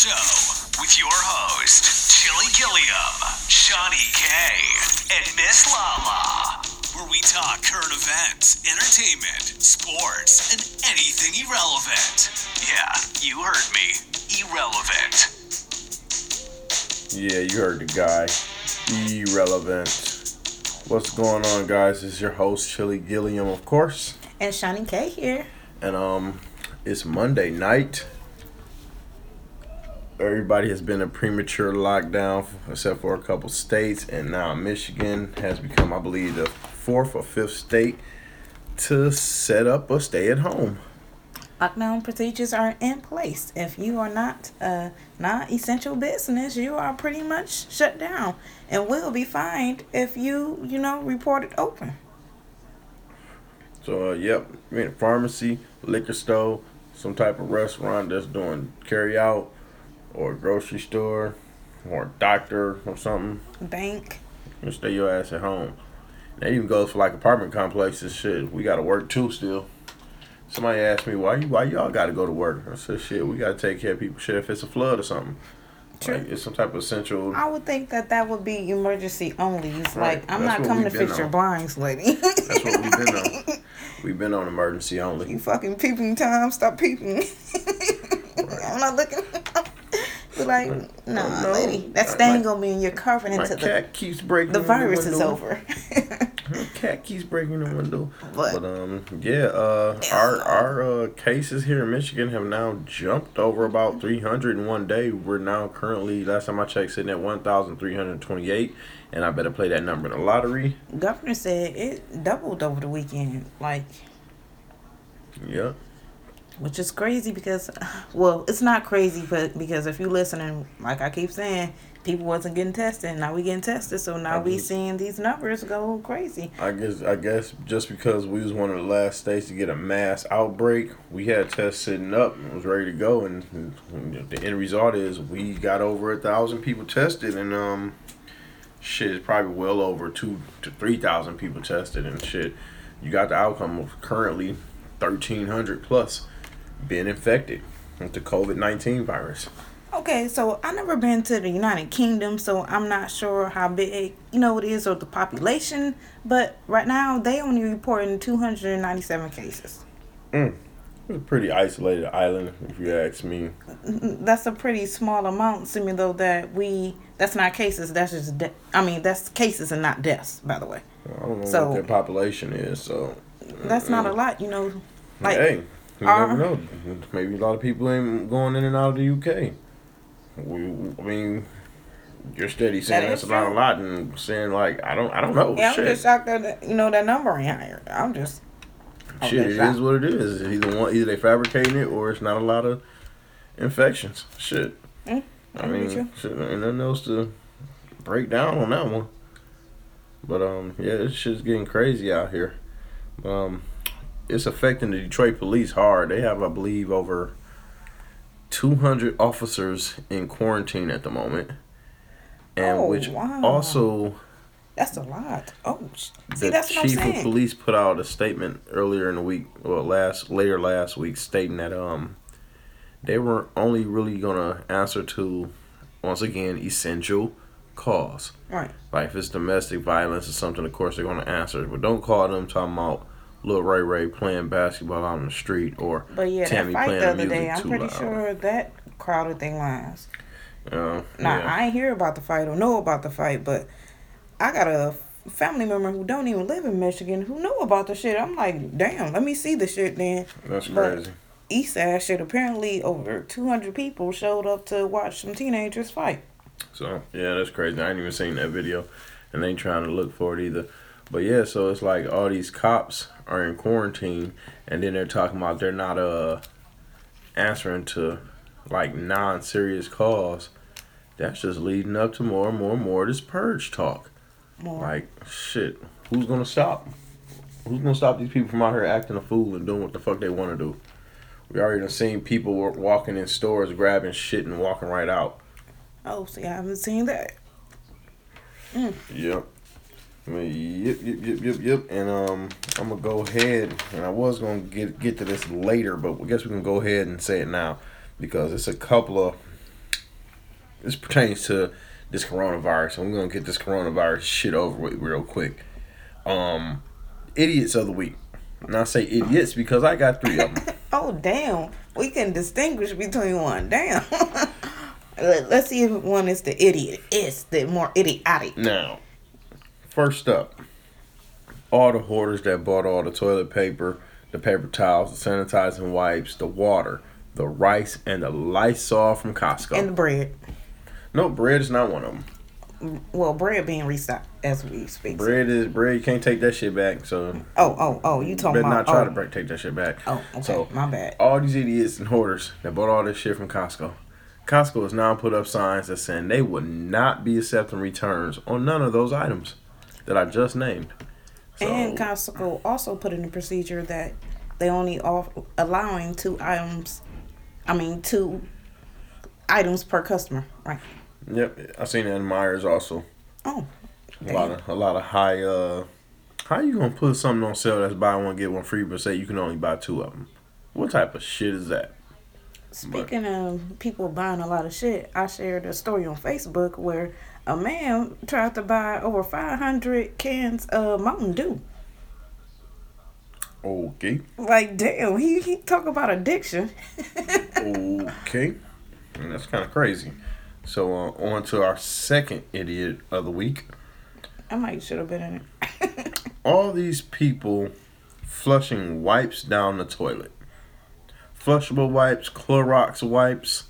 Show with your host, Chilly Gilliam, Shani K, and Miss Lala, where we talk current events, entertainment, sports, and anything irrelevant. Yeah, you heard me. Irrelevant. Yeah, you heard the guy. Irrelevant. What's going on, guys? It's your host, Chilly Gilliam, of course. And Shani K here. And um, it's Monday night. Everybody has been in premature lockdown, except for a couple states, and now Michigan has become, I believe, the fourth or fifth state to set up a stay-at-home. Lockdown procedures are in place. If you are not a non-essential business, you are pretty much shut down and will be fined if you, you know, report it open. So, uh, yep, I mean, pharmacy, liquor store, some type of restaurant that's doing carry out, or a grocery store, or a doctor or something. Bank. You stay your ass at home. That even goes for like apartment complexes. Shit, we gotta work too still. Somebody asked me why you why y'all gotta go to work. I said shit, we gotta take care of people. Shit, if it's a flood or something. True. Like, it's some type of essential. I would think that that would be emergency only. It's Right. like I'm That's not coming to fix your blinds, lady. That's what we've been on. We've been on emergency only. you fucking peeping time. Stop peeping. I'm not looking. Be like, nah, no. lady, that stain my- gonna be in your covering until the, cat keeps breaking. the virus is over. Cat keeps breaking the window. But- But, um, yeah, uh, our our uh, cases here in Michigan have now jumped over about 300 in one day. We're now currently, last time I checked, sitting at 1,328, and I better play that number in the lottery. Governor said it doubled over the weekend, like, Yeah, which is crazy because, well, it's not crazy, but because if you listening, like I keep saying, people wasn't getting tested. Now we getting tested, so now we Mhm. seeing these numbers go crazy. I guess I guess just because we was one of the last states to get a mass outbreak, we had tests sitting up and was ready to go, and, and the end result is we got over a thousand people tested, and um, shit is probably well over two to three thousand people tested, and shit, you got the outcome of currently thirteen hundred plus being infected with the COVID nineteen virus. Okay, so I never been to the United Kingdom, so I'm not sure how big you know it is or the population. But right now they only reporting 297 cases. Mm, it's a pretty isolated island, if you ask me. That's a pretty small amount, assuming though that we that's not cases. That's just de- I mean that's cases and not deaths, by the way. I don't know So- what their population is, so That's not a mm. lot, you know. Like hey, you our- never know. Maybe a lot of people ain't going in and out of the UK. We, I mean, you're steady saying That that's not a lot, and saying like I don't, I don't know. yeah, I'm shit, just shocked that you know that number ain't higher. I'm just I'm shit, just it shocked. is what it is. Either one, either they fabricating it or it's not a lot of infections. Shit. Mm, I mean, you. shit, ain't nothing else to break down on that one. But um, yeah, this shit's getting crazy out here. Um, it's affecting the Detroit police hard. They have, I believe, over two hundred officers in quarantine at the moment, and Oh, which wow. also That's a lot. Oh, see, the that's what I'm chief of police put out a statement earlier in the week, well, last later last week, stating that um they were only really gonna answer to once again essential calls. Right. Like if it's domestic violence or something, of course they're gonna answer. But don't call them talking about Lil Ray Ray playing basketball out on the street or But yeah, Tammy that fight playing the the other day, I'm pretty loud. sure that crowded thing lines. uh, Now yeah. I ain't hear about the fight or know about the fight, but I got a family member who don't even live in Michigan who know about the shit. I'm like, damn, let me see the shit then. that's but- crazy. East Side shit. Apparently, over 200 people showed up to watch some teenagers fight. So yeah, that's crazy. I ain't even seen that video, and they ain't trying to look for it either. But yeah, so it's like all these cops are in quarantine, and then they're talking about they're not uh answering to like non-serious calls. That's just leading up to more and more and more of this purge talk. More. Like shit, who's gonna stop? Who's gonna stop these people from out here acting a fool and doing what the fuck they want to do? We already done seen people wa- walking in stores, grabbing shit and walking right out. Oh, see, I haven't seen that. Yep. Yep, yep, yep, yep, yep. And um, I'm gonna go ahead, and I was gonna get get to this later, but I guess we can go ahead and say it now because it's a couple of this pertains to this coronavirus, and we're gonna get this coronavirus shit over with real quick. Um, idiots of the week. And I say idiots because I got three of them. Oh damn, we can distinguish between one. Damn. Let- Let's see if one is the idiot. It's the more idiotic. now, first up, all the hoarders that bought all the toilet paper, the paper towels, the sanitizing wipes, the water, the rice, and the Lysol from Costco. And the bread. no, bread is not one of them. Well, bread being restocked as we speak. Bread is bread. You can't take that shit back. So Oh, oh, oh, you talking better about not try oh, to take that shit back. Oh, okay. So my bad. all these idiots and hoarders that bought all this shit from Costco. Costco has now put up signs that saying they would not be accepting returns on none of those items that I just named. So, And Costco also put in a procedure that they only off allowing two items. I mean, two items per customer. Right. yep, I seen that in Meijers also. Oh. A lot of a lot of high. uh How you gonna put something on sale that's buy one get one free, but say you can only buy two of them? What type of shit is that? Speaking of people buying a lot of shit, I shared a story on Facebook where a man tried to buy over 500 cans of Mountain Dew. Okay, Like, damn, he, he talk about addiction. okay, and that's kind of crazy. So uh, on to our second idiot of the week. I might should have been in it. all these people flushing wipes down the toilet. Flushable wipes, Clorox wipes.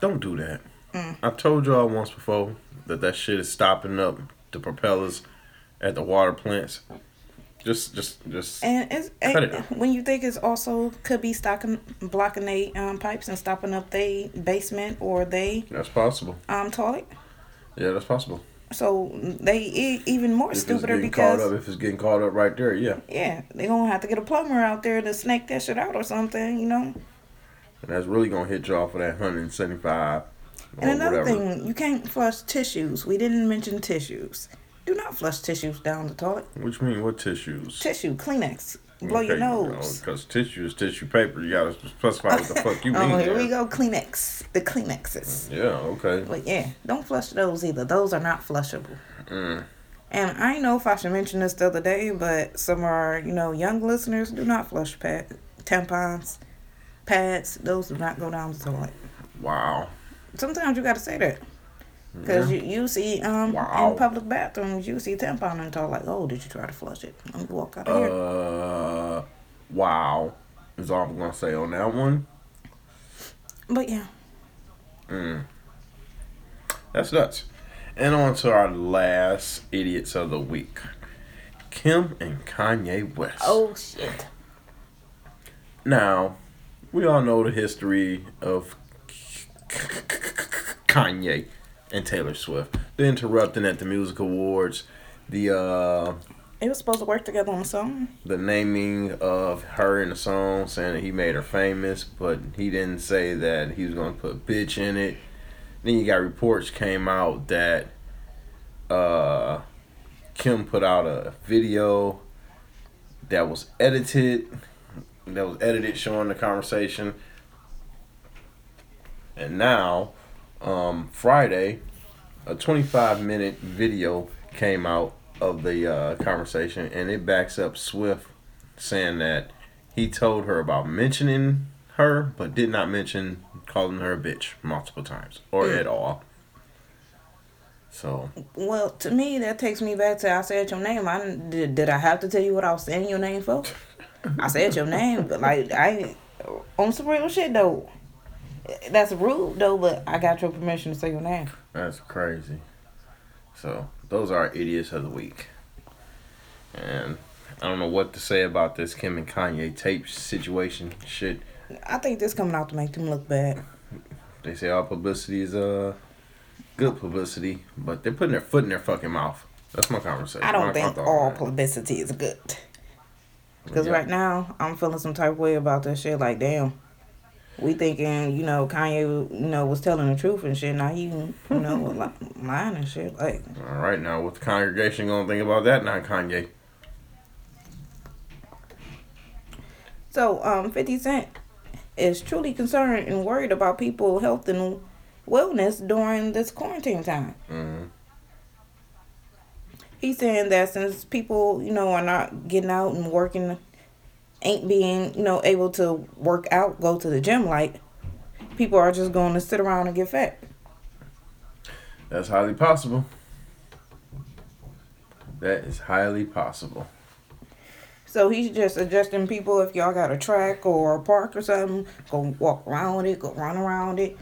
Don't do that. Mm. I told y'all once before that that shit is stopping up the propellers at the water plants. Just, just, just. And it's Cut it it, when you think it's also could be stocking blocking they um, pipes and stopping up they basement or they That's possible. um toilet. Yeah, that's possible. So they even more If stupider getting caught because up, if it's getting caught up right there, yeah. yeah, they gonna have to get a plumber out there to snake that shit out or something, you know. And that's really gonna hit y'all for that 175. And another whatever. thing, you can't flush tissues. We didn't mention tissues. Do not flush tissues down the toilet. Which mean what tissues? Tissue, Kleenex, blow your nose. Because tissue is tissue paper. You gotta specify what the fuck you mean. oh, here there. we go, Kleenex, the Kleenexes. Yeah, okay. But yeah, don't flush those either. Those are not flushable. Mm. And I know if I should mention this the other day, but some of our, you know, young listeners do not flush pad tampons, pads. Those do not go down the toilet. Wow. Sometimes you gotta say that. Because you, you see um Wow. in public bathrooms, you see tampon and talk like, oh, did you try to flush it? Let me walk out of here. Uh, wow. Is all I'm gonna say on that one. But yeah, Mm. That's nuts. And on to our last idiots of the week. Kim and Kanye West. oh shit. Now, we all know the history of Kanye and Taylor Swift. The interrupting at the music awards, the uh They were supposed to work together on a song. the naming of her in the song, saying that he made her famous, but he didn't say that he was gonna put bitch in it. Then you got reports came out that uh Kim put out a video that was edited that was edited showing the conversation. And now, um, Friday, a 25 minute video came out of the uh, conversation and it backs up Swift saying that he told her about mentioning her but did not mention calling her a bitch multiple times or at all. So, Well, to me, that takes me back to I said your name. I did, did I have to tell you what I was saying your name for? I said your name, but like I on some real shit though. That's rude though, but I got your permission to say your name. That's crazy. So those are idiots of the week. And I don't know what to say about this Kim and Kanye tape situation. Shit. I think this coming out to make them look bad. They say all publicity is uh good publicity, but they're putting their foot in their fucking mouth. That's my conversation. I don't My think all publicity is good. Because Yeah. right now, I'm feeling some type of way about that shit. Like, damn, we thinking, you know, Kanye, you know, was telling the truth and shit. Now he, you know, lying and shit. Like, All right, now what the congregation gonna think about that? Now Kanye. so, um, 50 Cent is truly concerned and worried about people health and wellness during this quarantine time. Mhm. He's saying that since people, you know, are not getting out and working, ain't being, you know, able to work out, go to the gym like, people are just going to sit around and get fat. That's highly possible. That is highly possible. So he's just suggesting people if y'all got a track or a park or something, go walk around it, go run around it,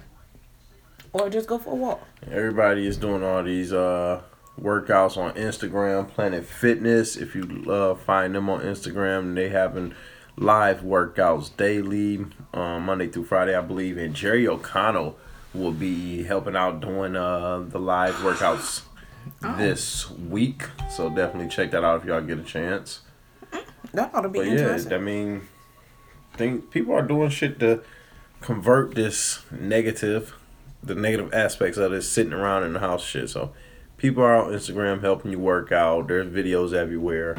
or just go for a walk. Everybody is doing all these uh workouts on Instagram, Planet Fitness. If you uh, find them on Instagram, they having live workouts daily, um, Monday through Friday, I believe. And Jerry O'Connell will be helping out doing uh the live workouts this week. So definitely check that out if y'all get a chance. That ought to be But yeah. I mean, think people are doing shit to convert this negative, the negative aspects of this sitting around in the house shit. So people are on Instagram helping you work out. There's videos everywhere.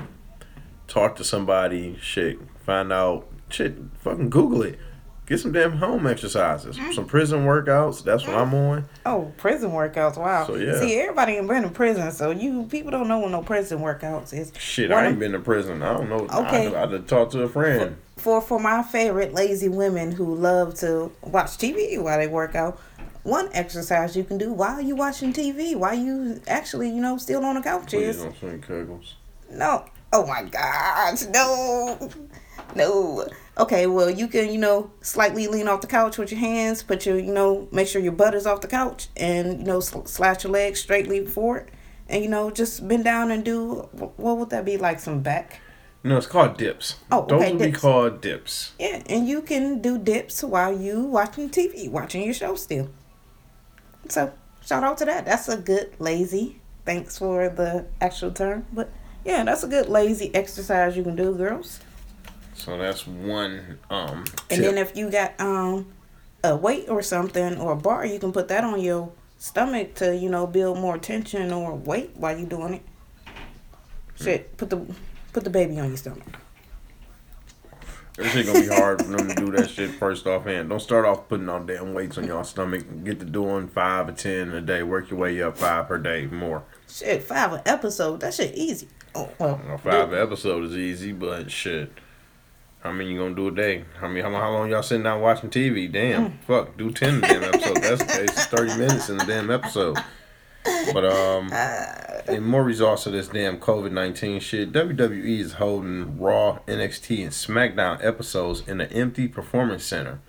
Talk to somebody, shit. Find out, shit. Fucking Google it. Get some damn home exercises, Mm. some prison workouts. That's what I'm on. Oh, prison workouts! Wow. So, yeah. See, everybody ain't been in prison, so you people don't know what no prison workouts is. Shit, One I ain't of- been to prison. I don't know. Okay. I, I done talked to a friend. for for my favorite lazy women who love to watch TV while they work out. One exercise you can do while you watching TV, while you actually, you know, still on the couch Please don't swing kegels. no. Oh my gosh, no, no. Okay, well you can, you know, slightly lean off the couch with your hands, put your, you know, make sure your butt is off the couch, and you know, sl- slash your legs straightly forward, and you know, just bend down and do what would that be like some back? No, it's called dips. Oh, Those okay, would be called dips. Yeah, and you can do dips while you watching TV, watching your show still. So shout out to that. That's a good lazy. Thanks for the actual term, but yeah, that's a good lazy exercise you can do, girls. So that's one um And then if you got um a weight or something or a bar, you can put that on your stomach to you know build more tension or weight while you're doing it. Shit, put the put the baby on your stomach. This shit gonna be hard for them to do that shit first off hand. Don't start off putting on damn weights on your stomach. Get to doing five or ten a day. Work your way up five per day more. Shit, five an episode. That shit easy. Oh well. You know, five episode is easy, but shit. How many you gonna do a day? How many? How, how long y'all sitting down watching TV? Damn, mm. fuck, do ten damn episodes. That's it's thirty minutes in the damn episode. But um, uh, in more results of this damn COVID nineteen shit, WWE is holding Raw, NXT, and SmackDown episodes in an empty performance center.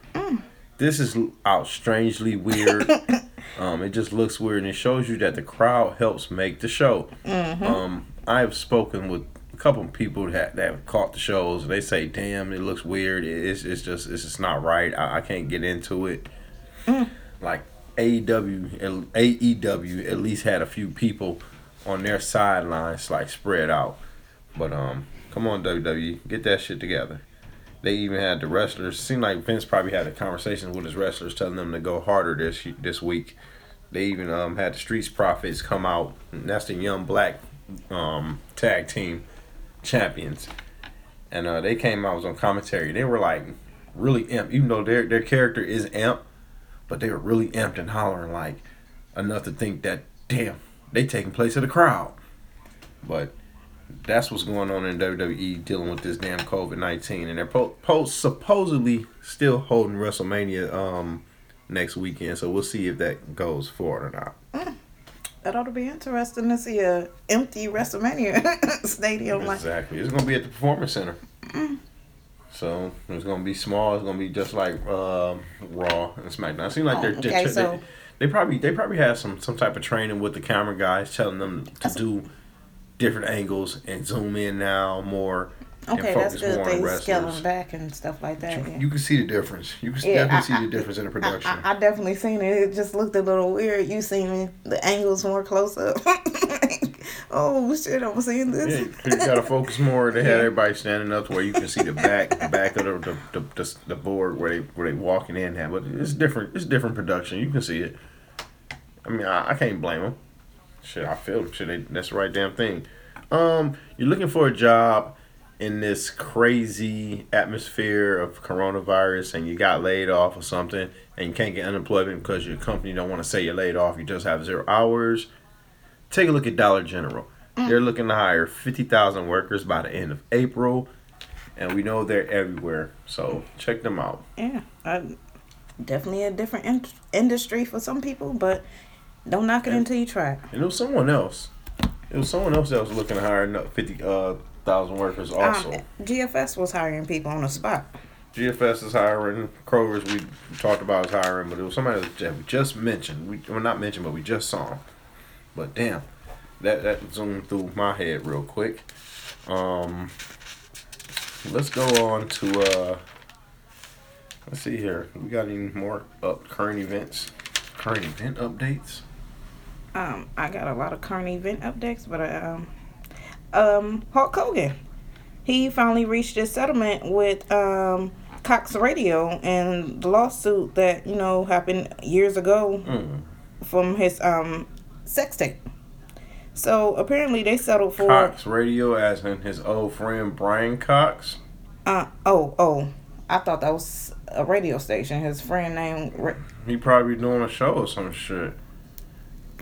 This is out strangely weird. um, it just looks weird, and it shows you that the crowd helps make the show. Um, I've spoken with a couple of people that that have caught the shows. and They say, "Damn, it looks weird. It's it's just it's just not right. I, I can't get into it." Like E AEW, AEW at least had a few people on their sidelines like spread out. But um, come on WWE, get that shit together. They even had the wrestlers. Seemed like Vince probably had a conversation with his wrestlers, telling them to go harder this this week. They even um had the Streets Profits come out. That's the Young Black um tag team champions, and uh, they came out was on commentary. They were like really imp, even though their their character is imp, but they were really amped and hollering like enough to think that damn they taking place of the crowd. But that's what's going on in WWE dealing with this damn COVID nineteen, and they're po- po- supposedly still holding WrestleMania um next weekend. So we'll see if that goes forward or not. That ought to be interesting to see a empty WrestleMania stadium. Exactly, it's gonna be at the Performance Center. So it's gonna be small. It's gonna be just like um Raw and SmackDown. It seems like Oh, they're, okay, they're so- they, they probably they probably have some some type of training with the camera guys, telling them to do different angles and zoom in now more. okay, and that's good. They wrestlers. scaling back and stuff like that. You, yeah. you can see the difference. You can Yeah, definitely I- see the difference in the production. I, I definitely seen it. It just looked a little weird. You seen it, the angles more close up. oh shit! I'm seeing yeah, this. you gotta focus more. They had everybody standing up to where you can see the back, the back of the the, the, the, board where they where they walking in. At, but it's different. It's different production. You can see it. I mean, I, I can't blame them. Shit, I feel shit. They, that's the right damn thing. Um, you're looking for a job in this crazy atmosphere of coronavirus and you got laid off or something and you can't get unemployment because your company don't want to say you're laid off, you just have zero hours. Take a look at Dollar General. They're looking to hire 50,000 workers by the end of April, and we know they're everywhere. So check them out. Yeah, I, definitely a different in- industry for some people, but don't knock it And- until you try. it. And it was someone else. It was someone else that was looking to hire no- 50,000 workers also. Um, GFS was hiring people on the spot. GFS is hiring. Kroger's we talked about is hiring, but it was somebody that we just mentioned. We well not mentioned, but we just saw him. But damn, that that zoomed through my head real quick. Um, let's go on to uh, let's see here. We got any more up current events? Current event updates? Um, I got a lot of current event updates, but um, um, Hulk Hogan, he finally reached a settlement with um Cox Radio and the lawsuit that you know happened years ago Mm. from his um sex tape. So apparently they settled for Cox Radio, as in his old friend Brian Cox. uh oh oh I thought that was a radio station. His friend named Ra- He probably doing a show or some shit.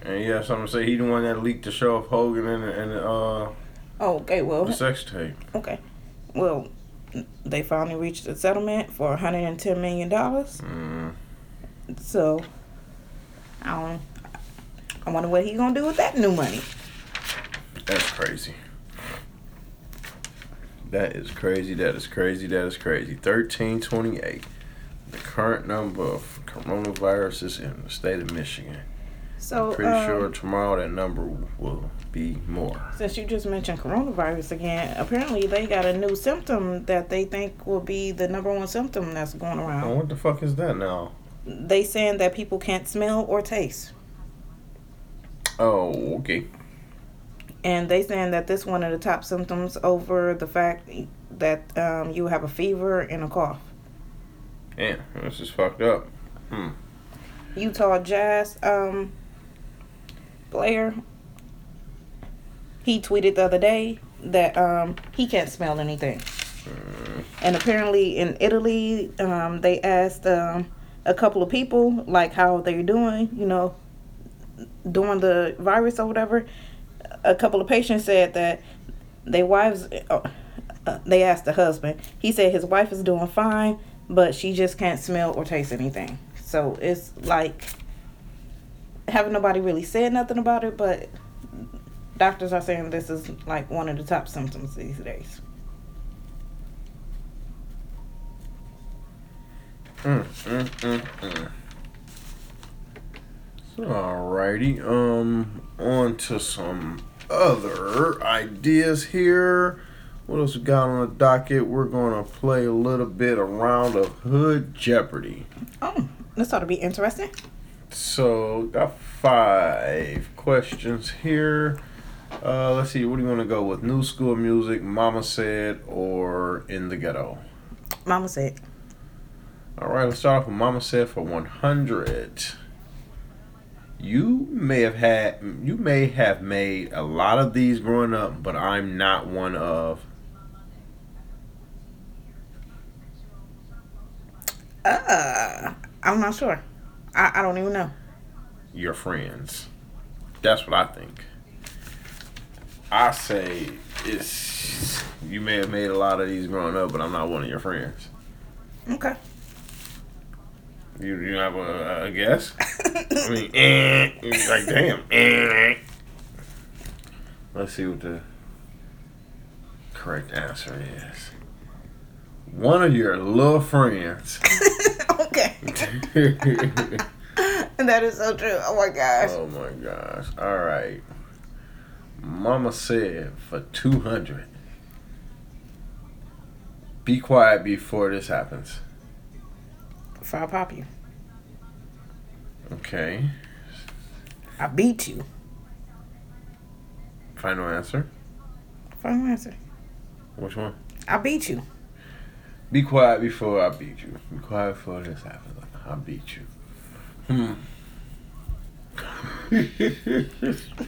And had something to say. He the one that leaked the show of Hogan and and uh oh okay well the sex tape. Okay. Well, they finally reached a settlement for 110 million dollars. Mm. So, I don't. I wonder what he gonna do with that new money. That's crazy. That is crazy. That is crazy. That is crazy. Thirteen twenty eight. The current number of coronaviruses in the state of Michigan. So, Pretty um, sure tomorrow that number will be more. since you just mentioned coronavirus again, apparently they got a new symptom that they think will be the number one symptom that's going around. what the fuck is that now? They saying that people can't smell or taste, Oh, okay. and they saying that this one of the top symptoms over the fact that um, you have a fever and a cough. Yeah, this is fucked up. Hmm. Utah Jazz um, player. He tweeted the other day that um, he can't smell anything. And apparently in Italy, um, they asked um, a couple of people like how they're doing, you know, during the virus or whatever. A couple of patients said that their wives, uh, they asked the husband. He said his wife is doing fine, but she just can't smell or taste anything. So it's like haven't nobody really said nothing about it, but doctors are saying this is like one of the top symptoms these days. Mm, mm, mm, mm. Alrighty, um, on to some other ideas here. What else we got on the docket? We're gonna play a little bit a round of Hood Jeopardy. Oh, this ought to be interesting. So, got five questions here. Uh, let's see, what do you want to go with? New school music, Mama Said, or In the Ghetto? Mama said, All right, let's start off with Mama Said for 100. You may have had, you may have made a lot of these growing up, but I'm not one of. uh, I'm not sure. I, I don't even know. your friends. That's what I think. I say it's you may have made a lot of these growing up, but I'm not one of your friends. Okay. You you have a, a guess? I mean, eh, like damn. Eh. Let's see what the correct answer is. One of your little friends. okay. that is so true. Oh my gosh. Oh my gosh. All right. Mama said for 200. Be quiet before this happens. Before I pop you, Okay. I beat you. Final answer. Final answer. Which one? I beat you. Be quiet before I beat you. Be quiet before this happens. I beat you. Hmm.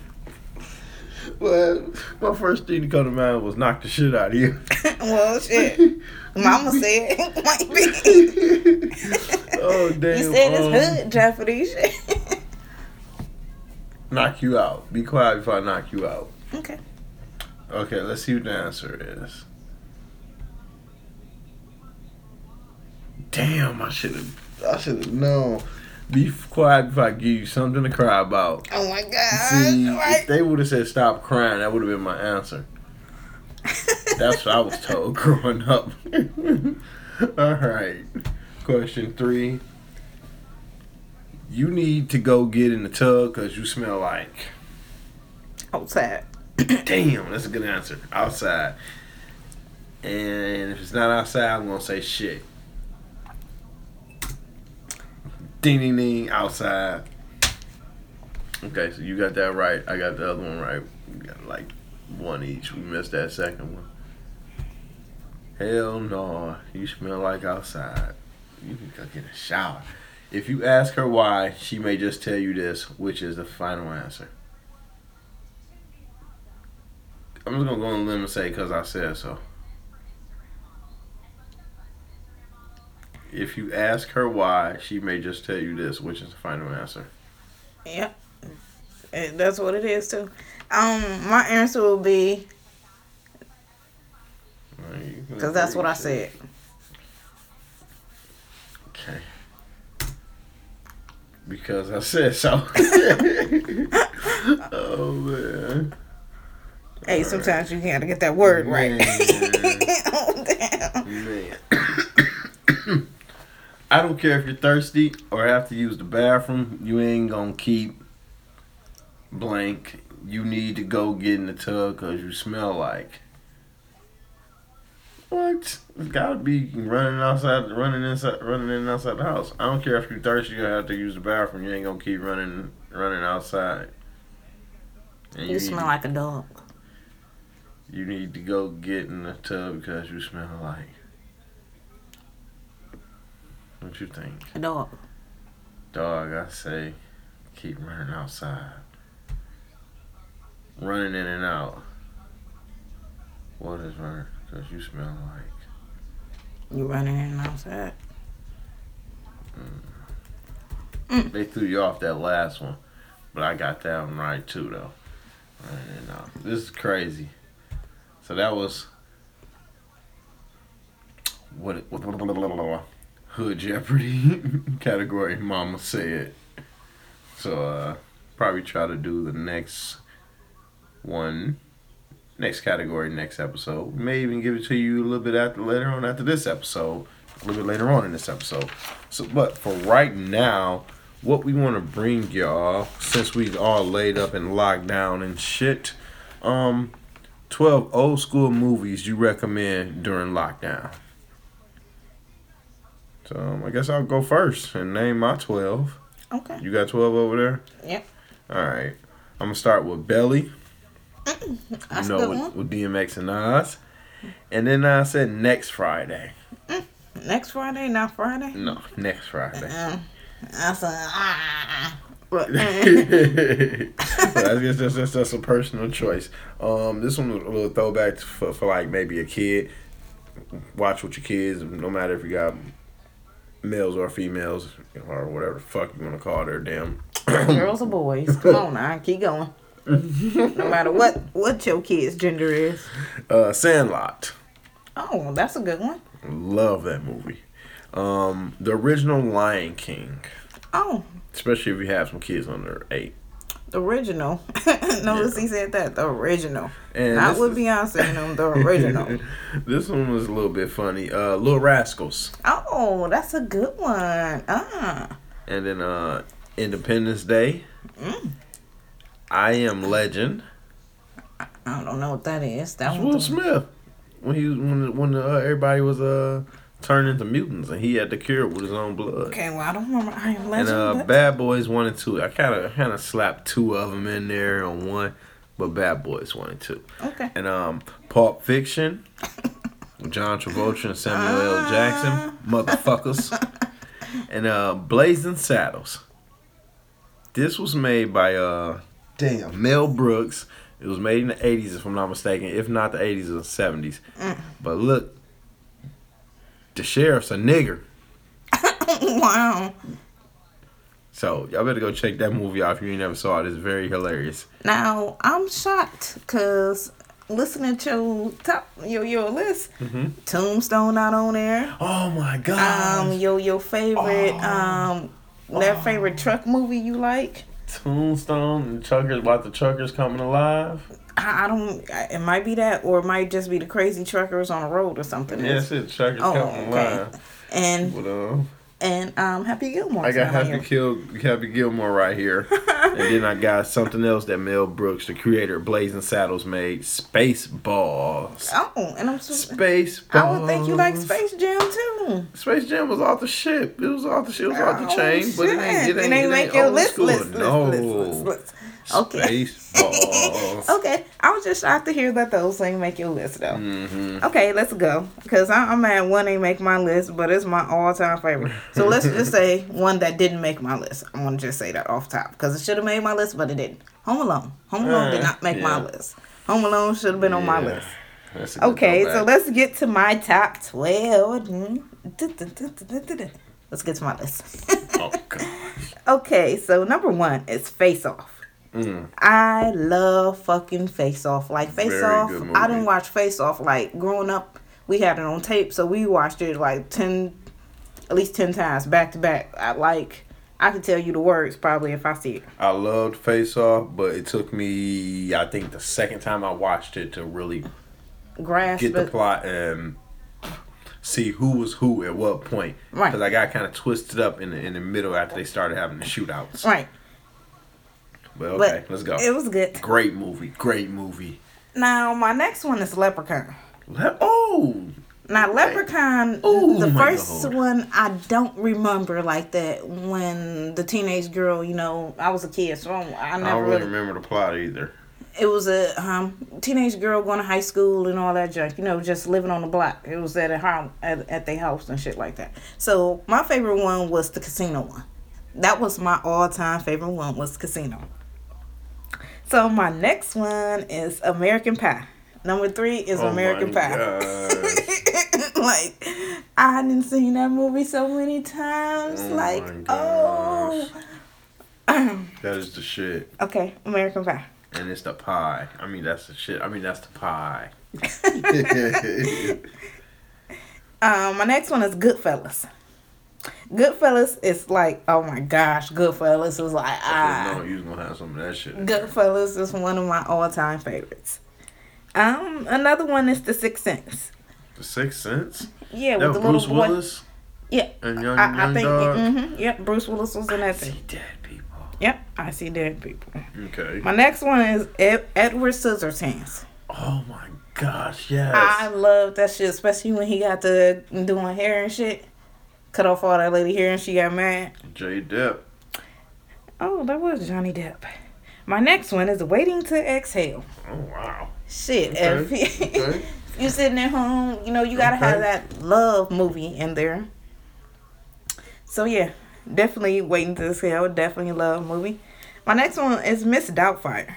well, my first thing to come to mind was knock the shit out of you. well, shit. Mama said it might be. oh damn! You said um, it's hood shit. Knock you out. Be quiet before I knock you out. okay. Okay, let's see what the answer is. Damn, I should have. I should have known. Be quiet before I give you something to cry about. Oh my god. See, right. if they would have said stop crying, that would have been my answer. That's what I was told growing up. All right. Question three. You need to go get in the tub because you smell like. Outside. Damn, that's a good answer. Outside. And if it's not outside, I'm going to say shit. Ding, ding, ding, outside. Okay, so you got that right. I got the other one right. We got like one each. We missed that second one. Hell no. You smell like outside. You can go get a shower. If you ask her why, she may just tell you this, which is the final answer. I'm just gonna go on a limb and say because I said so. If you ask her why, she may just tell you this, which is the final answer. Yep. And that's what it is too. Um, my answer will be because that's what I said. Okay. Because I said so. oh man. Hey, All sometimes you gotta get that word right. Oh damn. Man. I don't care if you're thirsty or have to use the bathroom, you ain't gonna keep blank. You need to go get in the tub because you smell like. What? It's gotta be running outside, running inside, running in and outside the house. I don't care if you're thirsty or have to use the bathroom. You ain't gonna keep running, running outside. And You need smell like a dog. You need to go get in the tub because you smell like. What you think? A dog. Dog, I say keep running outside. Running in and out. What is running? Because you smell like. You running in and outside. They threw you off that last one. But I got that one right too, though. Running in and out. This is crazy. So that was. What? it- Hood Jeopardy category, Mama said. So, uh, probably try to do the next one, next category, next episode. May even give it to you a little bit after later on after this episode, a little bit later on in this episode. So, but for right now, what we want to bring y'all, since we all laid up in lockdown and shit, um, twelve old school movies you recommend during lockdown. So um, I guess I'll go first and name my twelve. Okay. You got twelve over there. Yep. All right. I'm gonna start with Belly. That's you know, with, one. with DMX and Nas. And then I said next Friday. Next Friday, not Friday. No, next Friday. Um, I said, ah. Mm, I guess that's, that's that's a personal choice. Um, this one was a little throwback for, for like maybe a kid. Watch with your kids, no matter if you got males or females or whatever the fuck you want to call their damn. girls or boys. Come on now, keep going. no matter what what your kid's gender is. Uh, Sandlot. Oh, that's a good one. Love that movie. Um, the original Lion King, Oh, especially if you have some kids under eight. The original. Notice he said that the original. And Not with is- Beyonce and them, the original. this one was a little bit funny. Uh, Little Rascals, oh, that's a good one. Ah, and then uh, Independence Day. Mm. I Am Legend. I don't know what that is. That. Will Smith when he when when uh, everybody was uh turned into mutants and he had to cure with his own blood. Okay, well I don't remember. I am And legend. uh, but- Bad Boys one and two. I kind of kind of slapped two of them in there on one, but Bad Boys one and two. okay. And um, Pulp Fiction, John Travolta and Samuel L. Jackson, motherfuckers, and uh, Blazing Saddles. This was made by uh, damn Mel Brooks, It was made in the eighties, if I'm not mistaken. If not the eighties or the seventies. Mm. But look, the sheriff's a nigger. wow. So y'all better go check that movie out if you ain't never saw it. It's very hilarious. Now I'm shocked because listening to top your your list, Mm-hmm. Tombstone not on there. Oh my god. Um, your your favorite Oh. um, that favorite truck movie you like. Tombstone and Chuckers about the truckers coming alive. I, I don't. It might be that, or it might just be the crazy truckers on the road or something. Yes, it's Chuckers Oh, coming okay. And But um and um, Happy Gilmore. I got Happy Kill Happy Gilmore right here. and then I got something else that Mel Brooks, the creator of Blazing Saddles, made. Spaceballs. Oh, and I'm. So, Spaceballs. I would think you like Space Jam too. Space Jam was off the ship. It was off the ship. It was off the Oh, chain, but it ain't. It shit. ain't, it ain't, make your old list, school. list, list, no. list, list, list. Okay. Okay, I was just shocked to hear that those ain't make your list though. hmm Okay, let's go. Cause I, I'm at one ain't make my list, but it's my all time favorite. So let's just say one that didn't make my list. I'm gonna just say that off top because it should have made my list, but it didn't. Home Alone. Home Alone did Uh, not make my list. Home Alone should have been on my list. That's a good Okay, so let's get to my top twelve. Let's get to my list. Oh okay, so number one is Face Off. Mm. I love fucking Face Off. Like Face Very Off, I didn't watch Face Off like growing up. We had it on tape, so we watched it like ten, at least ten times back to back. I like. I could tell you the words probably if I see it. I loved Face Off, but it took me, I think, the second time I watched it to really Grasp get the it. plot and see who was who at what point. Right. Because I got kind of twisted up in the in the middle after they started having the shootouts. Right, But okay, but let's go. it was good. Great movie. Great movie. Now my next one is Leprechaun. Le- oh, Now Leprechaun, Oh, the first God. one I don't remember like that. When the teenage girl, you know, I was a kid, so I I never don't really really remember the plot either. it was a um, teenage girl going to high school and all that junk. You know, just living on the block. It was at a house at, at their house and shit like that. So my favorite one was the casino one. That was my all time favorite one was casino. So my next one is American Pie. Number three is Oh American Pie. like I didn't seen that movie so many times. Oh like oh. That is the shit. okay, American Pie. And it's the pie. I mean, that's the shit. I mean, that's the pie. Um, my next one is Goodfellas. Goodfellas is like, oh my gosh, Goodfellas is like, ah. know you was gonna have some of that shit. Goodfellas is one of my all time favorites. Um, another one is The Sixth Sense. The Sixth Sense. Yeah, That with the Bruce little boy. Willis Yeah, and Young I, I Young think. Dog. Mm-hmm, yep, Bruce Willis was in that thing. See dead people. Yep, I see dead people. Okay. My next one is Ed- Edward Scissorhands. Oh my gosh, yes. I love that shit, especially when he got to doing hair and shit. Cut off all that lady hair and she got mad. J Depp. Oh, that was Johnny Depp. My next one is Waiting to Exhale. Oh wow. Shit, Okay, if okay. you sitting at home, you know you gotta have that love movie in there. So yeah, definitely Waiting to Exhale. Definitely love movie. My next one is Miss Doubtfire.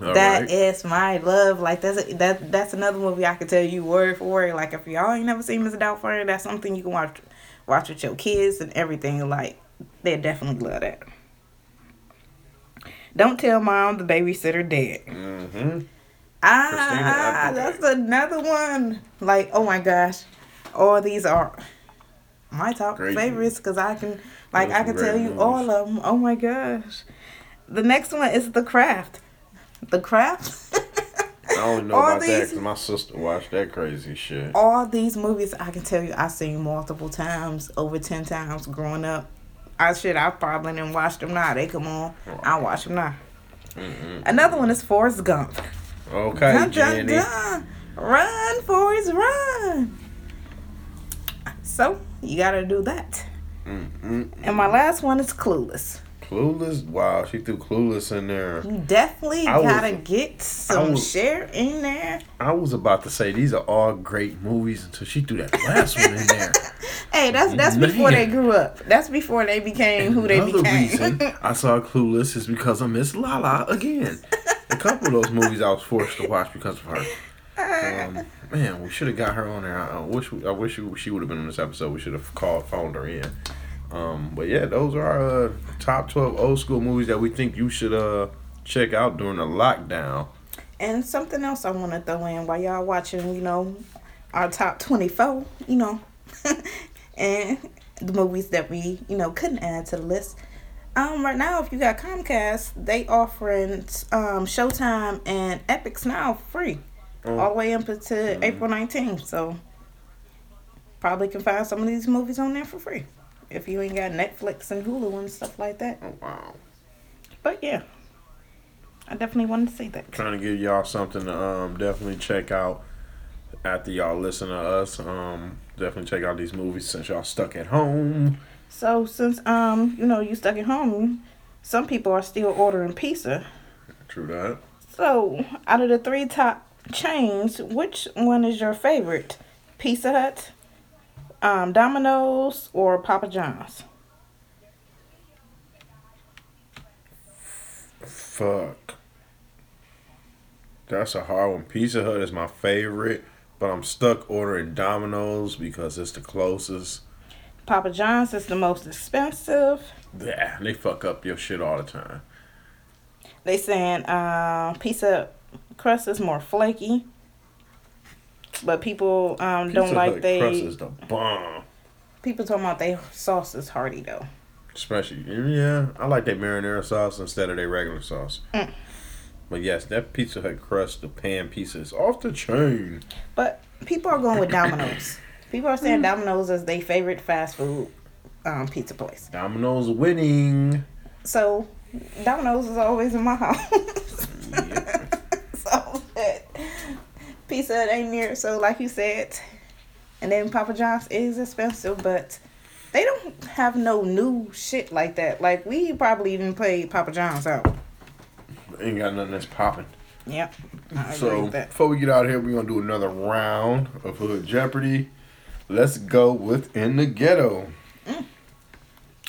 All That is right. my love. Like that's a, that that's another movie I can tell you word for word. Like if y'all ain't never seen Miss Doubtfire, that's something you can watch watch with your kids and everything. Like they definitely love that. Don't tell mom the babysitter dead. Mm-hmm. Ah, that's another one. Like oh my gosh, all these are my top Great favorites because I can like Those I can tell you all of them. Oh my gosh. The next one is The Craft. The Craft. I only know All about that these- because my sister watched that crazy shit. all these movies I can tell you I've seen multiple times, over ten times growing up. I shit I probably didn't watch them now. They come on, I watch them now. Mm-mm. Another one is Forrest Gump. Okay, Dun, dun, dun. Run, Forrest, run. So you gotta do that. And my last one is Clueless. Clueless. Wow, she threw Clueless in there. You definitely I gotta get some was- share in there. I was about to say these are all great movies until she threw that last one in there. Hey, that's that's before they grew up. That's before they became who they became. reason I saw Clueless is because of Miss Lala again. A couple of those movies I was forced to watch because of her. Um, man, we should have got her on there. I, I wish we, I wish we, she would have been in this episode. We should have called, phoned her in. Um, but yeah, those are our uh, top twelve old school movies that we think you should uh check out during the lockdown. And something else I want to throw in while y'all watching, you know, our top 24, you know, and the movies that we, you know, couldn't add to the list. Um, right now, if you got Comcast, they offering um, Showtime and Epix now free, Oh. all the way up to April 19th. So probably can find some of these movies on there for free if you ain't got Netflix and Hulu and stuff like that. Oh wow. But yeah, I definitely wanted to say that. trying to give y'all something to um definitely check out after y'all listen to us. Um, definitely check out these movies since y'all stuck at home. So since um you know you stuck at home, some people are still ordering pizza. True that. So out of the three top chains, which one is your favorite? Pizza Hut, um, Domino's, or Papa John's? Fuck. That's a hard one. Pizza Hut is my favorite, but I'm stuck ordering Domino's because it's the closest. Papa John's is the most expensive. Yeah, they fuck up your shit all the time. They saying uh, pizza crust is more flaky, but people um, don't Pizza like they crust is the bomb. people talking about they sauce is hearty though. Especially, yeah, I like that marinara sauce instead of their regular sauce. Mm. But yes, that Pizza Hut crust, the pan pizza is off the chain. But people are going with Domino's. people are Mm. saying Domino's is their favorite fast food um, pizza place. Domino's winning. So Domino's is always in my house. Yeah. Pizza Hut ain't near. So like you said, and then Papa John's is expensive, but they don't have no new shit like that. Like we probably even played Papa John's out. Ain't got nothing that's popping. Yep. I So before we get out of here, we're gonna do another round of Hood Jeopardy. Let's go with In the Ghetto.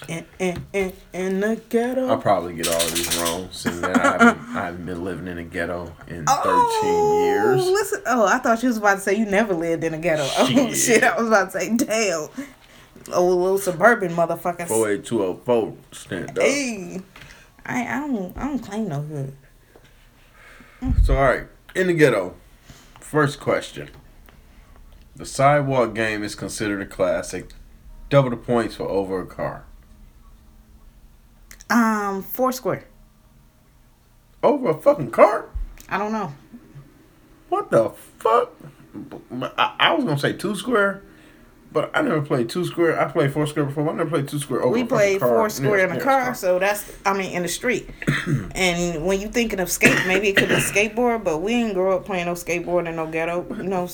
In, in, in, in the I'll probably get all of these wrong, since that I haven't, I haven't been living in a ghetto in 13 Oh, years. Listen, oh, I thought you was about to say you never lived in a ghetto. Oh Shit. shit, I was about to say, damn, old little suburban motherfuckers. 48204, stand up. Hey, I, I don't, I don't claim no hood. So, all right, in the ghetto. First question. The sidewalk game is considered a classic. Double the points for over a car. Um, Foursquare. Over a fucking car? I don't know. What the fuck? I, I was gonna say two square, but I never played two square. I played four square before. I never played two square over. we played car. four square in a near car, so that's I mean in the street. and when you thinking of skate, maybe it could be skateboard, but we didn't grow up playing no skateboard in no ghetto. You know,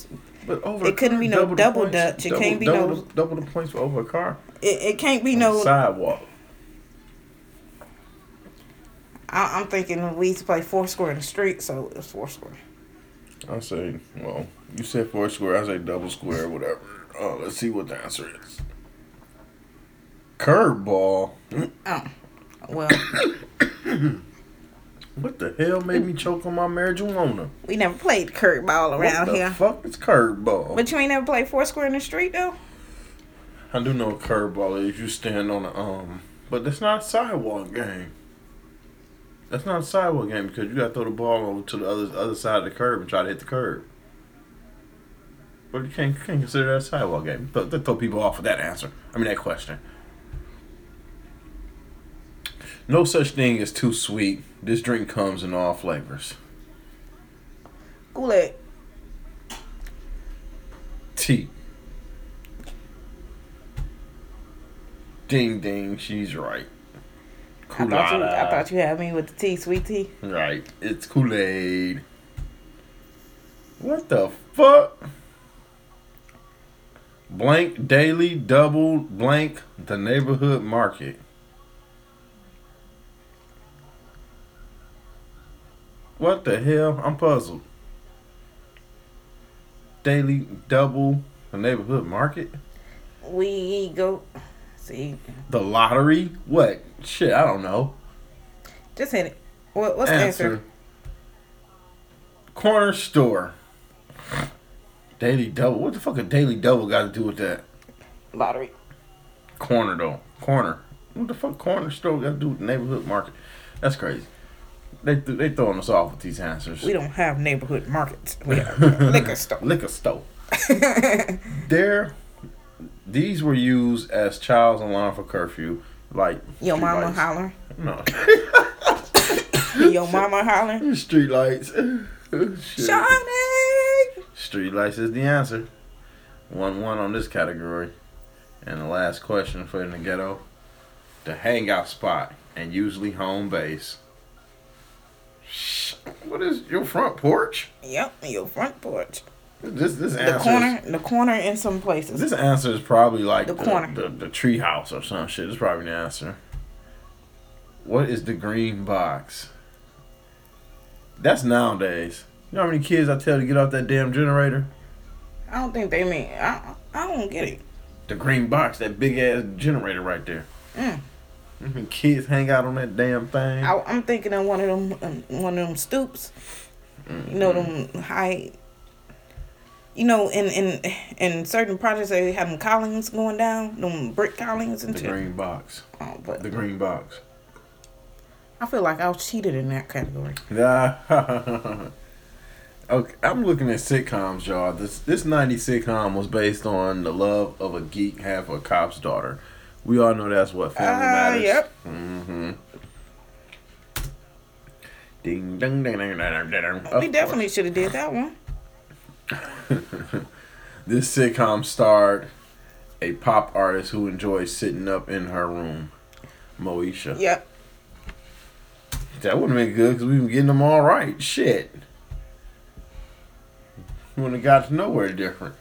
But over It couldn't car, be no the double dutch. It double- can't be double no- the, double the points for over a car. it, it can't be no. sidewalk. I, I'm thinking we used to play four square in the street, so it's four square. I say, well, you said four square. I say double square, whatever. Oh, let's see what the answer is. Curveball. Oh, well, What the hell made me choke on my marijuana? we never played curveball around here. what the here. fuck is curveball? But you ain't never played four square in the street though. I do know curveball is. You stand on a um, but that's not a sidewalk game. That's not a sidewalk game because you got to throw the ball over to the other other side of the curb and try to hit the curb. But you can't, you can't consider that a sidewalk game. Th- They throw people off with that answer. I mean that question. No such thing as too sweet. This drink comes in all flavors. Kool Aid. Tea. Ding ding, she's right. I thought, you, I thought you had me with the tea, sweet tea. Right, it's Kool Aid. What the fuck? Blank daily double blank the neighborhood market. What the hell? I'm puzzled. Daily double the neighborhood market? We go. See, The lottery? What? Shit, I don't know. just hit it. What, what's the answer? Corner store. Daily double. What the fuck a daily double got to do with that? Lottery. Corner though. Corner. What the fuck corner store got to do with neighborhood market? That's crazy. They th- they throwing us off with these answers. We don't have neighborhood markets. We have liquor store. Liquor store. there, these were used as child's alarm for curfew. Like Your mama lights. holler. No. Your mama holler. Street lights. Shani. Street lights is the answer. One one on this category. And the last question for in the ghetto. The hangout spot and usually home base. What is your front porch? Yep, your front porch. This this The answer is- corner, the corner in some places. This answer is probably like The the, corner. the, the tree house or some shit. It's probably the answer. What is the green box? That's nowadays. You know how many kids I tell to get off that damn generator? I don't think they mean. I, I don't get it. The green box, that big ass generator right there. Mm. Kids hang out on that damn thing. I, I'm thinking of one of them, um, one of them stoops. You know them high. You know, in in in certain projects they have them columns going down, them brick columns and the shit. green box. Oh, but The green box. I feel like I was cheated in that category. okay, I'm looking at sitcoms, y'all. This this '90s sitcom was based on the love of a geek half a cop's daughter. We all know that's what Family Ah, Matters. yep. Mm-hmm. Ding ding ding ding ding ding. ding. we definitely should have did that one. This sitcom starred a pop artist who enjoys sitting up in her room, Moesha. Yep. That would have been good because we've been getting them all right. Shit. Wouldn't have got to nowhere different.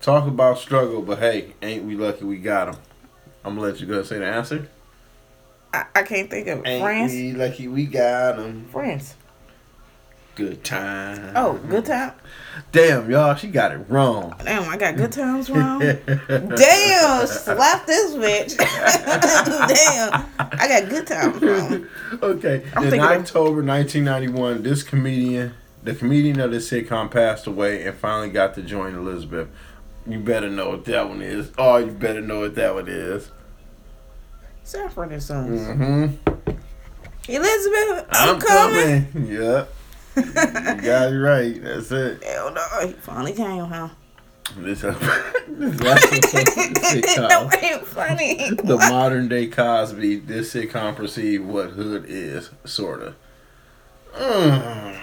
Talk about struggle, but hey, ain't we lucky we got them? I'm gonna let you go and say the answer. I, I can't think of it. Ain't Friends. we lucky we got them? Friends. Good time. Oh, good time. Damn, y'all, she got it wrong. Damn, I got good times wrong. Damn, slap this bitch. Damn, I got good times wrong. okay. I'm in thinking of- October 1991, this comedian, the comedian of this sitcom, passed away and finally got to join Elizabeth. You better know what that one is. Oh, you better know what that one is. Sanford and Sons. Mm-hmm. Elizabeth, I'm, I'm, coming. coming. Yep. You got it right. That's it. Hell no, he finally came, huh? This, this last episode the no, ain't funny. The modern day Cosby, this sitcom perceived what hood is, sorta. Mm.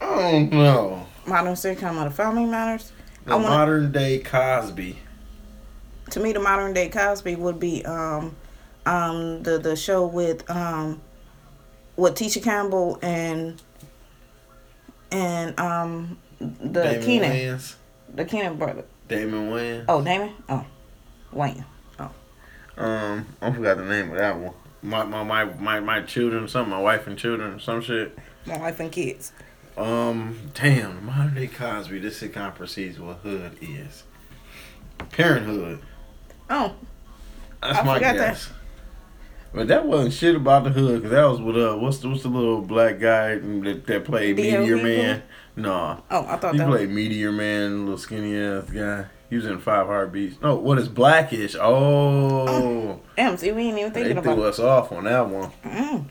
I don't know. Modern sitcom of the Family Matters. The wanna- modern day Cosby. To me, the modern day Cosby would be um, um, the the show with um, with Tisha Campbell and and um, the Damon Keenen, Wayans. the Keenen brother. Damon Wayans. Oh, Damon. Oh, Wayne. Oh. Um, I forgot the name of that one. My my my my, my children, some My wife and children, some shit. My wife and kids. Um, damn, modern day Cosby. This sitcom perceives what hood is. Parenthood. Oh, That's I my forgot that. But that wasn't shit about the hood, cause that was with uh, what's the what's the little black guy that, that played. Meteor? Man? No, oh, I thought he that. played Meteor Man, little skinny ass guy. He was in Five Heartbeats. No, what is Blackish? Oh, Damn, see, we ain't even thinking they thinking threw us off on that one. Mm,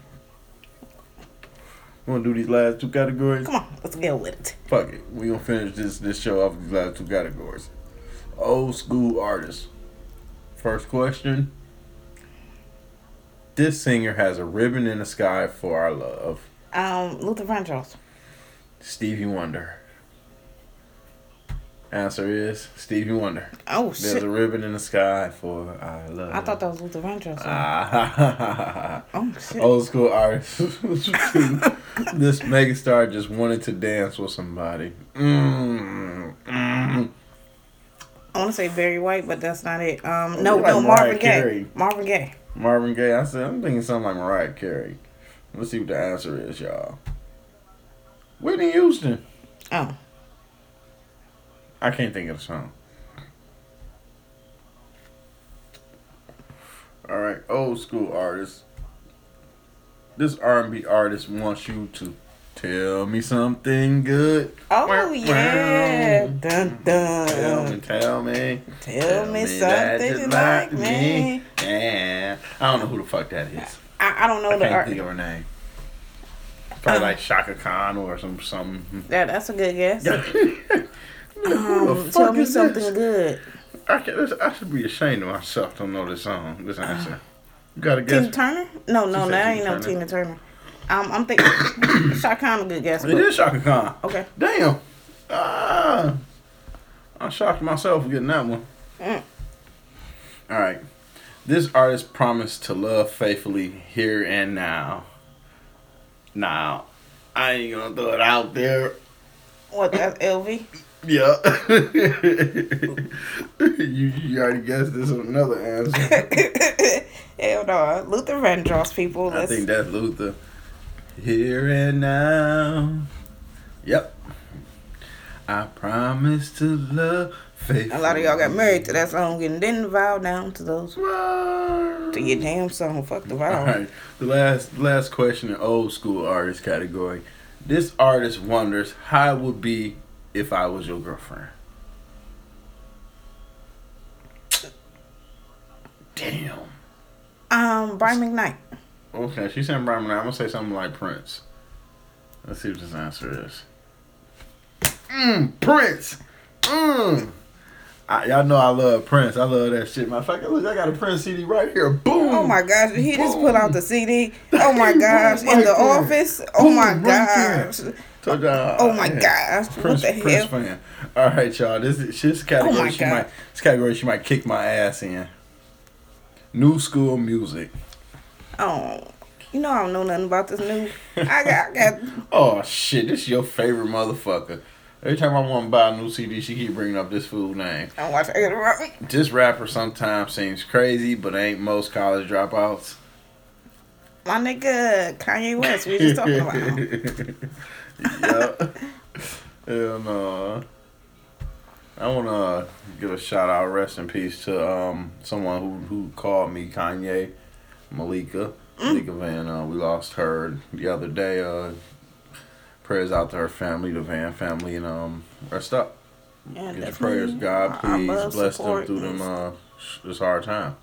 We wanna do these last two categories? come on, let's get with it. Fuck it. We gonna finish this this show off with these last two categories. Old school artists. First question. This singer has a ribbon in the sky for our love. Um, Luther Vandross. Stevie Wonder. Answer is Stevie Wonder. Oh There's shit! a ribbon in the sky for our love. I thought that was Luther Vandross. Ah, oh shit! old school artist. this megastar just wanted to dance with somebody. Mm, mm. I want to say Barry White, but that's not it. Um, no, no, Marvin Gaye. Marvin Gaye. Marvin Gaye. I said I'm thinking something like Mariah Carey. Let's see what the answer is, y'all. Whitney Houston. Oh, I can't think of the song. All right, old school artist. This R&B artist wants you to Tell me something good. Oh Wow, yeah. wow. Dun Tell me, tell me. Tell me that something you like me. Yeah. I don't know who the fuck that is. I, I don't know I the can't art. think of her name. Probably Um, like Chaka Khan or some something. Yeah, that's a good guess. Um, tell me something this? good. I, can, I should be ashamed of myself. Don't know this song. This answer. You gotta Tina. Turner? No, no, that ain't no Turner. Tina Turner. Um, I'm thinking Shot Khan a good guess. It But, is Chaka Khan. okay. Damn. Ah. I'm shocked myself for getting that one. Mm. All right. This artist promised to love faithfully here and now. Now, I ain't gonna throw it out there. What? That's LV. Yeah. you, you already guessed this is another answer. Hell no, Luther Vandross people. I Let's, think that's Luther. Here and now. Yep. I promise to love faithfully. a lot of y'all got married to that song and didn't vow down to those to To your damn song. Fuck the All vow. right. The last last question in old school artist category. This artist wonders how it would be if I was your girlfriend. Damn. Um, Brian McKnight. Okay, she said Brian. McKnight. I'm gonna say something like Prince. Let's see what this answer is. Mmm, Prince. Mmm. I, y'all know I love Prince. I love that shit. Matter of fact, look, I got a Prince CD right here. Boom. Oh my gosh, he just put out the CD. Oh my gosh, in the there. office. Oh Boom, my right gosh. Oh my gosh. What Prince, the Prince hell? fan. All right, y'all. This is this oh category. Oh she God. might this category she might kick my ass in. New school music. Oh, you know I don't know nothing about this new. I got, I got. Oh shit, this is your favorite motherfucker. Every time I want to buy a new CD, she keep bringing up this fool name. I don't watch it. This rapper sometimes seems crazy, but ain't most college dropouts. My nigga Kanye West. We just talking about. him. yep. Hell no. I want to give a shout out, rest in peace to um someone who who called me Kanye, Malika, Malika Van. Uh, we lost her the other day. Uh, prayers out to her family, the Van family, and um rest up. Yeah, Get your prayers, God. Please love bless them through them uh this hard time.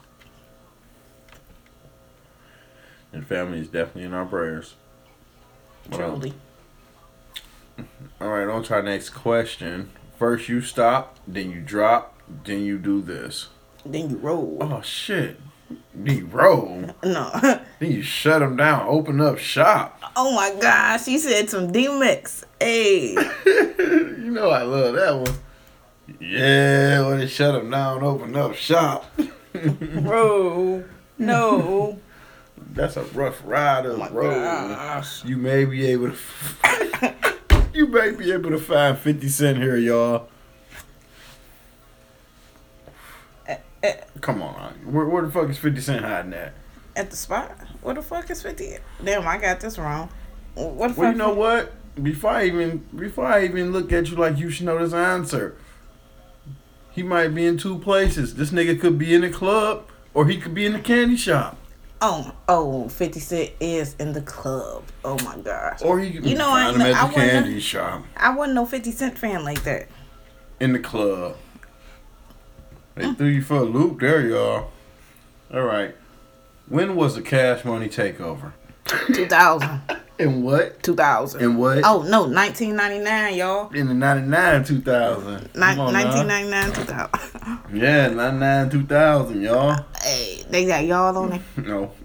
And family is definitely in our prayers. Truly. All right, on to our next question. First, you stop, then you drop, then you do this. Then you roll. Oh shit! Then you roll, No. then you shut them down, open up shop. oh my gosh, she said some D mix. Hey. you know I love that one. Yeah, when they shut them down, open up shop. Bro. No. That's a rough ride Oh of my road. gosh. You may be able to. you may be able to find Fifty Cent here, y'all. Eh. Come on, where, where the fuck is Fifty Cent hiding at? At the spot? Where the fuck is 50? Damn, I got this wrong. What the Well, fuck? you know what? Before I even before I even look at you like you should know this answer, he might be in two places. This nigga could be in the club or he could be in the candy shop. Oh, oh, 50 Cent is in the club. Oh my gosh. Or he could You know, I him at I the wasn't- candy shop. I wasn't no 50 Cent fan like that. In the club. They threw you for a loop there, y'all. Alright. When was the cash money takeover? 2000. In what? 2000. In what? Oh, no, 1999, y'all. In the 99, 2000. Ni- Come on now. 1999, 2000. Yeah, 99, 2000, y'all. hey, they got y'all on it. No.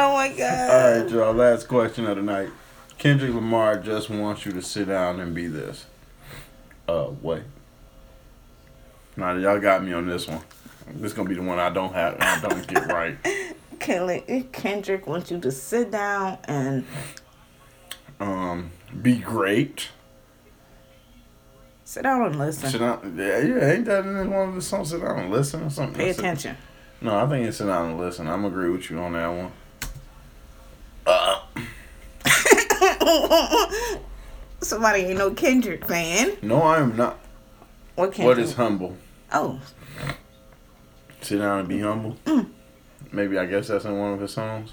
Oh my god. All right, y'all. Last question of the night. Kendrick Lamar just wants you to sit down and be this. Uh, wait. Now y'all got me on this one. This is gonna be the one I don't have. I don't get right. Kelly, Kendrick wants you to sit down and Um, be great. sit down and listen. Sit down. Yeah, yeah. Ain't that in one of the songs? Sit down and listen or something. Pay attention. No, I think it's sit down and listen. I'm agree with you on that one. Uh, Somebody ain't no Kendrick fan. no, I am not. What Kendrick? What is humble? Oh, Sit down and be humble. Mm. Maybe I guess that's in one of his songs.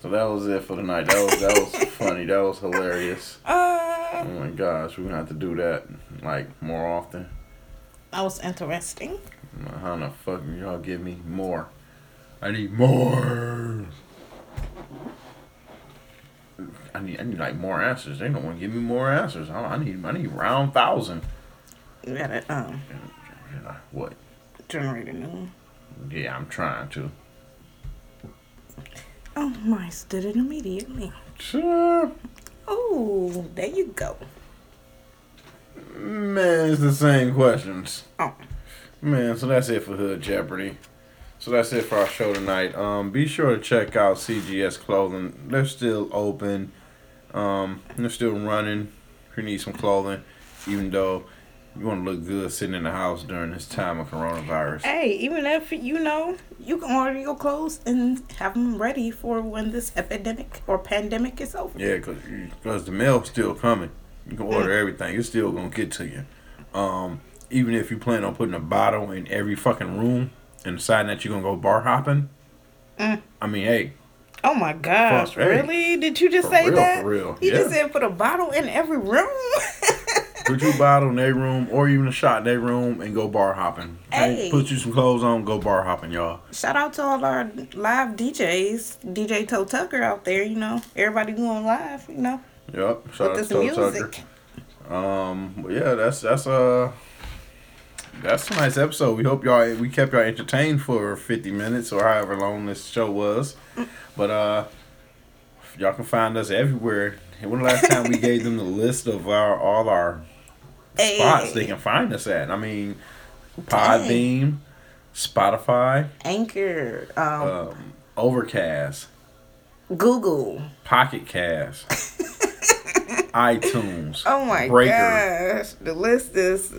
So that was it for tonight. That was that was funny. That was hilarious. Uh, Oh my gosh, we're gonna have to do that like more often. that was interesting. How the fuck y'all give me more? I need more. I need I need like more answers. They don't want to give me more answers. I, I need I need round thousand. You gotta um Yeah, What? generate a new one. Yeah, I'm trying to. Oh, mice did it immediately. Sure. Oh, there you go. Man, it's the same questions. Oh. Man, so that's it for Hood Jeopardy. So that's it for our show tonight. Um, be sure to check out CGS Clothing. They're still open. Um, they're still running. You need some clothing, even though you want to look good sitting in the house during this time of coronavirus. Hey, even if you know you can order your clothes and have them ready for when this epidemic or pandemic is over. Yeah, because the mail's still coming. You can order everything. It's still gonna get to you. Um, even if you plan on putting a bottle in every fucking room and deciding that you're gonna go bar hopping. Mm. I mean, hey, Oh my gosh, hey. really? Did you just say real, that? for real, just yeah. said put a bottle in every room. put your bottle in their room or even a shot in their room and go bar hopping. Hey. Put you some clothes on, go bar hopping, y'all. Shout out to all our live DJs, DJ Toe Tucker out there. You know, everybody going live. You know, Yep. Shout out with to Toe music. Tucker. Um, but yeah, that's that's uh that's a nice episode. We hope y'all we kept y'all entertained for fifty minutes or however long this show was. But uh y'all can find us everywhere. And when the last time we gave them the list of our all our spots they can find us at? I mean Podbean, Spotify, Anchor, um, um, Overcast, Google. Pocket Cast, iTunes. Oh my Breaker. gosh, the list is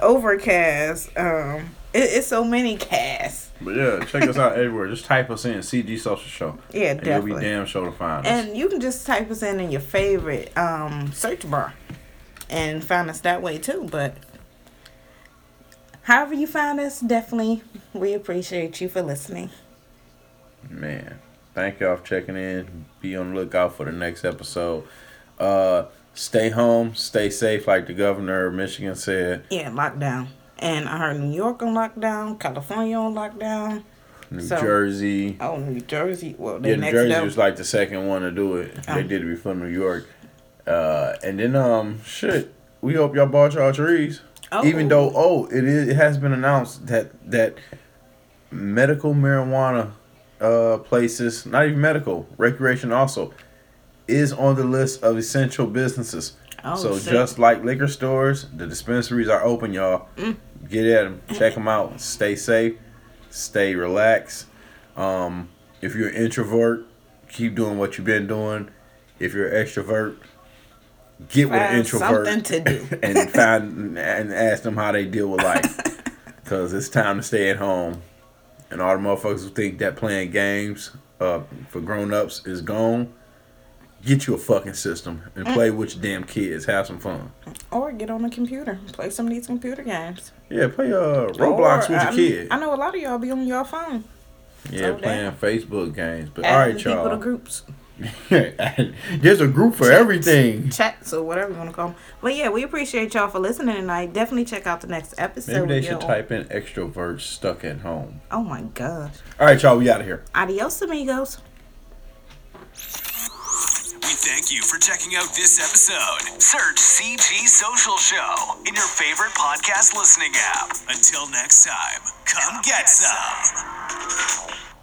overcast. Um, it, it's so many casts. But yeah, check us out everywhere. Just type us in CG Social Show. Yeah, And you'll be damn sure to find us. And you can just type us in in your favorite um, search bar and find us that way too. But however you find us, definitely we appreciate you for listening. Man, thank y'all for checking in. Be on the lookout for the next episode. Uh, stay home, stay safe, like the governor of Michigan said. Yeah, lockdown. And I heard New York on lockdown, California on lockdown. New So- Jersey. Oh, New Jersey. Well, they Yeah, New Jersey was like the second one to do it. Oh. They did it before New York. Uh, and then um, shit. We hope y'all bought y'all trees. Oh. Even though oh, it is it has been announced that that medical marijuana uh places, not even medical, recreation also, is on the list of essential businesses. Oh, so shit. just like liquor stores, the dispensaries are open, y'all. Mm. Get at them, check them out. Stay safe, stay relaxed. Um, if you're an introvert, keep doing what you've been doing. If you're an extrovert, get with an introvert something to do. and find and ask them how they deal with life. Cause it's time to stay at home. And all the motherfuckers who think that playing games uh, for grown ups is gone, get you a fucking system and play with your damn kids. Have some fun. Or get on the computer, play some of these computer games. Yeah, play uh Roblox Or, with your um, kid. I know a lot of y'all be on your phone. Yeah, so playing damn. Facebook games. But all Adding right, people to y'all. groups, There's a group for everything. chats, or whatever you want to call them. But yeah, we appreciate y'all for listening tonight. Definitely check out the next episode. Maybe they should type in extroverts stuck at home. Oh my gosh. All right, y'all. We out of here. Adios, amigos. We thank you for checking out this episode. Search CG Social Show in your favorite podcast listening app. Until next time, come get some.